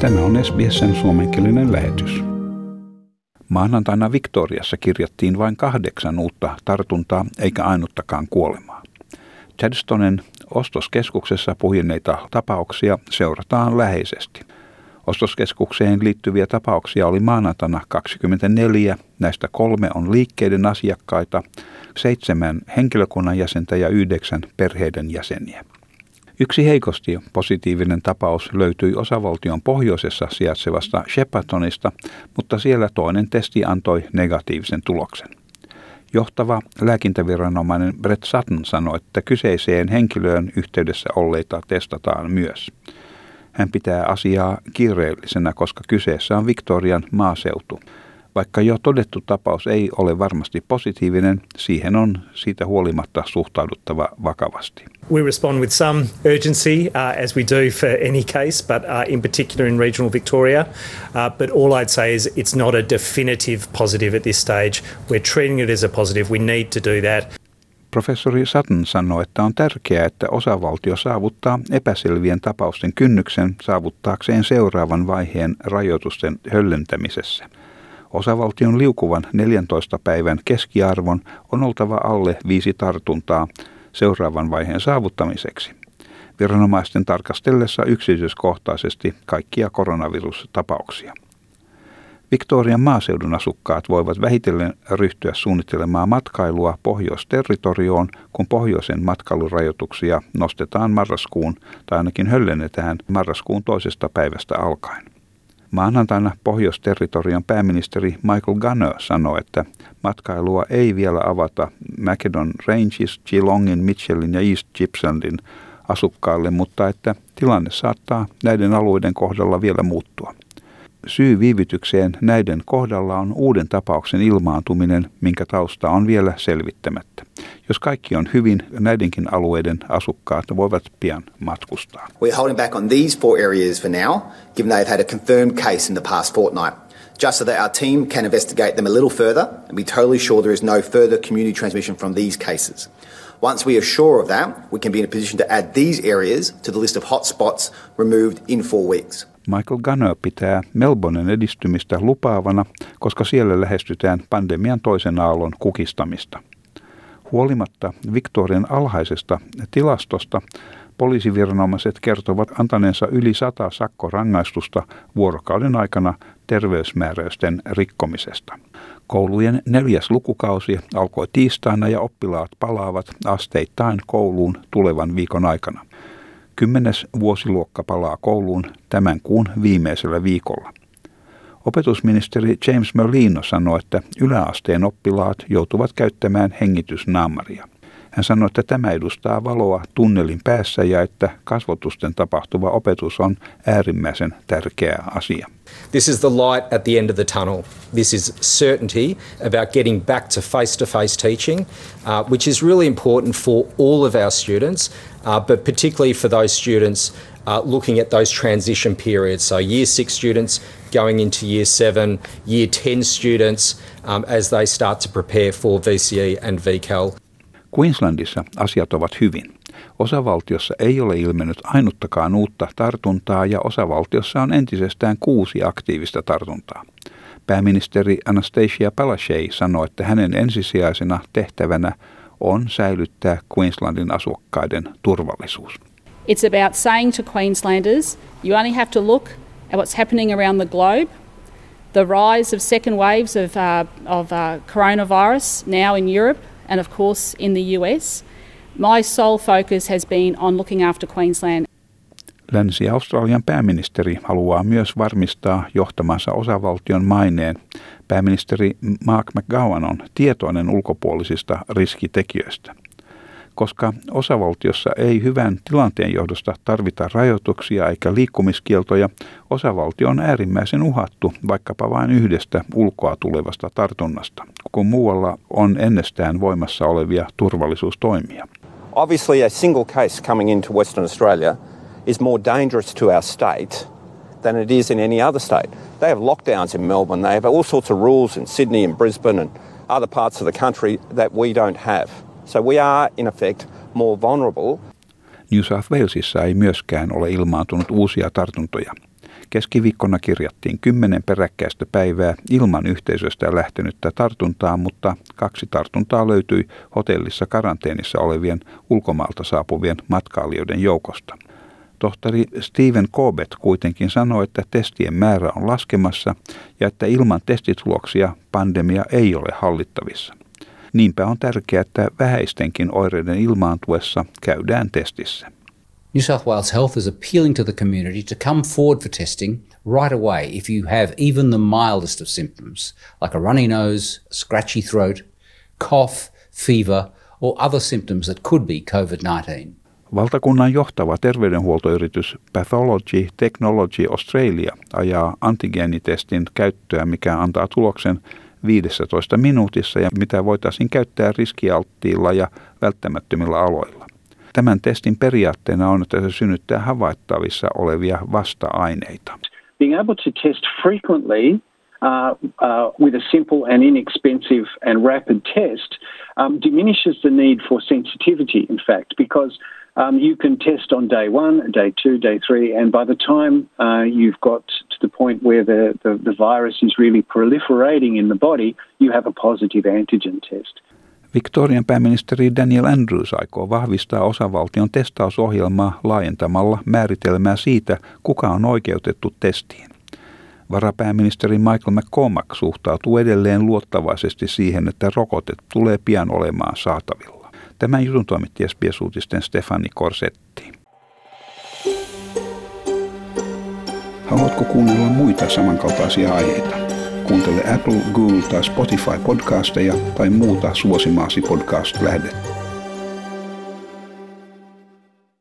Tämä on SBSn suomenkielinen lähetys. Maanantaina Victoriassa kirjattiin vain kahdeksan uutta tartuntaa eikä ainuttakaan kuolemaa. Chadstonen ostoskeskuksessa puhineita tapauksia seurataan läheisesti. Ostoskeskukseen liittyviä tapauksia oli maanantaina 24, näistä kolme on liikkeiden asiakkaita, seitsemän henkilökunnan jäsentä ja yhdeksän perheiden jäseniä. Yksi heikosti positiivinen tapaus löytyi osavaltion pohjoisessa sijaitsevasta Sheppartonista, mutta siellä toinen testi antoi negatiivisen tuloksen. Johtava lääkintäviranomainen Brett Sutton sanoi, että kyseiseen henkilöön yhteydessä olleita testataan myös. Hän pitää asiaa kiireellisenä, koska kyseessä on Victorian maaseutu. Vaikka jo todettu tapaus ei ole varmasti positiivinen, siihen on siitä huolimatta suhtauduttava vakavasti. We respond with some urgency, uh, as we do for any case, but uh, in particular in regional Victoria. Uh, but all I'd say is it's not a definitive positive at this stage. We're treating it as a positive. We need to do that. Professori Sutton sanoi, että on tärkeää, että osavaltio saavuttaa epäselvien tapausten kynnyksen saavuttaakseen seuraavan vaiheen rajoitusten höllentämisessä – Osavaltion liukuvan 14 päivän keskiarvon on oltava alle viisi tartuntaa seuraavan vaiheen saavuttamiseksi. Viranomaisten tarkastellessa yksityiskohtaisesti kaikkia koronavirustapauksia. Victorian maaseudun asukkaat voivat vähitellen ryhtyä suunnittelemaan matkailua pohjoisterritorioon, kun pohjoisen matkailurajoituksia nostetaan marraskuun tai ainakin höllennetään marraskuun toisesta päivästä alkaen. Maanantaina Pohjois-territorion pääministeri Michael Gunner sanoi, että matkailua ei vielä avata Macedon Ranges, Geelongin, Mitchellin ja East Gippslandin asukkaille, mutta että tilanne saattaa näiden alueiden kohdalla vielä muuttua. Syy viivytykseen näiden kohdalla on uuden tapauksen ilmaantuminen, minkä tausta on vielä selvittämättä. Jos kaikki on hyvin, näidenkin alueiden asukkaat voivat pian matkustaa. We're holding back on these four areas for now, given they've had a confirmed case in the past fortnight. Just so that our team can investigate them a little further and be totally sure there is no further community transmission from these cases. Once we are sure of that, we can be in a position to add these areas to the list of hotspots removed in four weeks. Michael Gunner pitää Melbournen edistymistä lupaavana, koska siellä lähestytään pandemian toisen aallon kukistamista. Huolimatta Victorian alhaisesta tilastosta, poliisiviranomaiset kertovat antaneensa yli sata sakkorangaistusta vuorokauden aikana terveysmääräysten rikkomisesta. Koulujen neljäs lukukausi alkoi tiistaina ja oppilaat palaavat asteittain kouluun tulevan viikon aikana. Kymmenes vuosiluokka palaa kouluun tämän kuun viimeisellä viikolla. Opetusministeri James Merlino sanoi, että yläasteen oppilaat joutuvat käyttämään hengitysnaamaria. Hän sanoi, että tämä edustaa valoa tunnelin päässä ja että kasvotusten tapahtuva opetus on äärimmäisen tärkeä asia. This is the light at the end of the tunnel. This is certainty about getting back to face to face teaching, uh, which is really important for all of our students, but particularly for those students uh, looking at those transition periods. So, year six students going into year seven, year 10 students um, as they start to prepare for VCE and VCAL. Queenslandissa asiat ovat hyvin. Osavaltiossa ei ole ilmennyt ainuttakaan uutta tartuntaa ja osavaltiossa on entisestään kuusi aktiivista tartuntaa. Pääministeri Anastasia Palaszczuk sanoi, että hänen ensisijaisena tehtävänä on säilyttää Queenslandin asukkaiden turvallisuus. It's about saying to Queenslanders, you only have to look at what's happening around the globe. The rise of second waves of, uh, of uh, coronavirus now in Europe and, of course, in the US. My sole focus has been on looking after Queensland. Länsi-Australian pääministeri haluaa myös varmistaa johtamansa osavaltion maineen. Pääministeri Mark McGowan on tietoinen ulkopuolisista riskitekijöistä. Koska osavaltiossa ei hyvän tilanteen johdosta tarvita rajoituksia eikä liikkumiskieltoja, osavaltio on äärimmäisen uhattu vaikkapa vain yhdestä ulkoa tulevasta tartunnasta, kun muualla on ennestään voimassa olevia turvallisuustoimia. Obviously a single case coming into Western Australia is more dangerous to our state than it is in any other state. They have lockdowns in Melbourne, they have all sorts of rules in Sydney and Brisbane and other parts of the country that we don't have. So we are in effect more vulnerable. New South Walesissa ei myöskään ole ilmaantunut uusia tartuntoja. Keskiviikkona kirjattiin kymmenen peräkkäistä päivää ilman yhteisöstä lähtenyttä tartuntaa, mutta kaksi tartuntaa löytyi hotellissa karanteenissa olevien ulkomaalta saapuvien matkailijoiden joukosta. Tohtori Steven Corbett kuitenkin sanoi, että testien määrä on laskemassa ja että ilman testituloksia pandemia ei ole hallittavissa. Niinpä on tärkeää, että vähäistenkin oireiden ilmaantuessa käydään testissä. New South Wales Health is appealing to the community to come forward for testing right away if you have even the mildest of symptoms, like a runny nose, scratchy throat, cough, fever, or other symptoms that could be COVID 19. Valtakunnan johtava terveydenhuoltoyritys Pathology Technology Australia ajaa antigeenitestin käyttöä, mikä antaa tuloksen 15 minuutissa ja mitä voitaisiin käyttää riskialttiilla ja välttämättömillä aloilla. Tämän testin periaatteena on, että se synnyttää havaittavissa olevia vasta-aineita. Being able to test frequently uh, uh, with a simple and inexpensive and rapid test um, diminishes the need for sensitivity, in fact, because um, you can test on day one, day two, day three, and by the time uh, you've got to the point where the, the, the virus is really proliferating in the body, you have a positive antigen test. Victorian pääministeri Daniel Andrews aikoo vahvistaa osavaltion testausohjelmaa laajentamalla määritelmää siitä, kuka on oikeutettu testiin. Varapääministeri Michael McCormack suhtautuu edelleen luottavaisesti siihen, että rokotet tulee pian olemaan saatavilla. Tämän jutun toimitti SBS-uutisten Stefani Korsetti. Haluatko kuunnella muita samankaltaisia aiheita? Kuuntele Apple, Google tai Spotify podcasteja tai muuta suosimaasi podcast-lähdettä.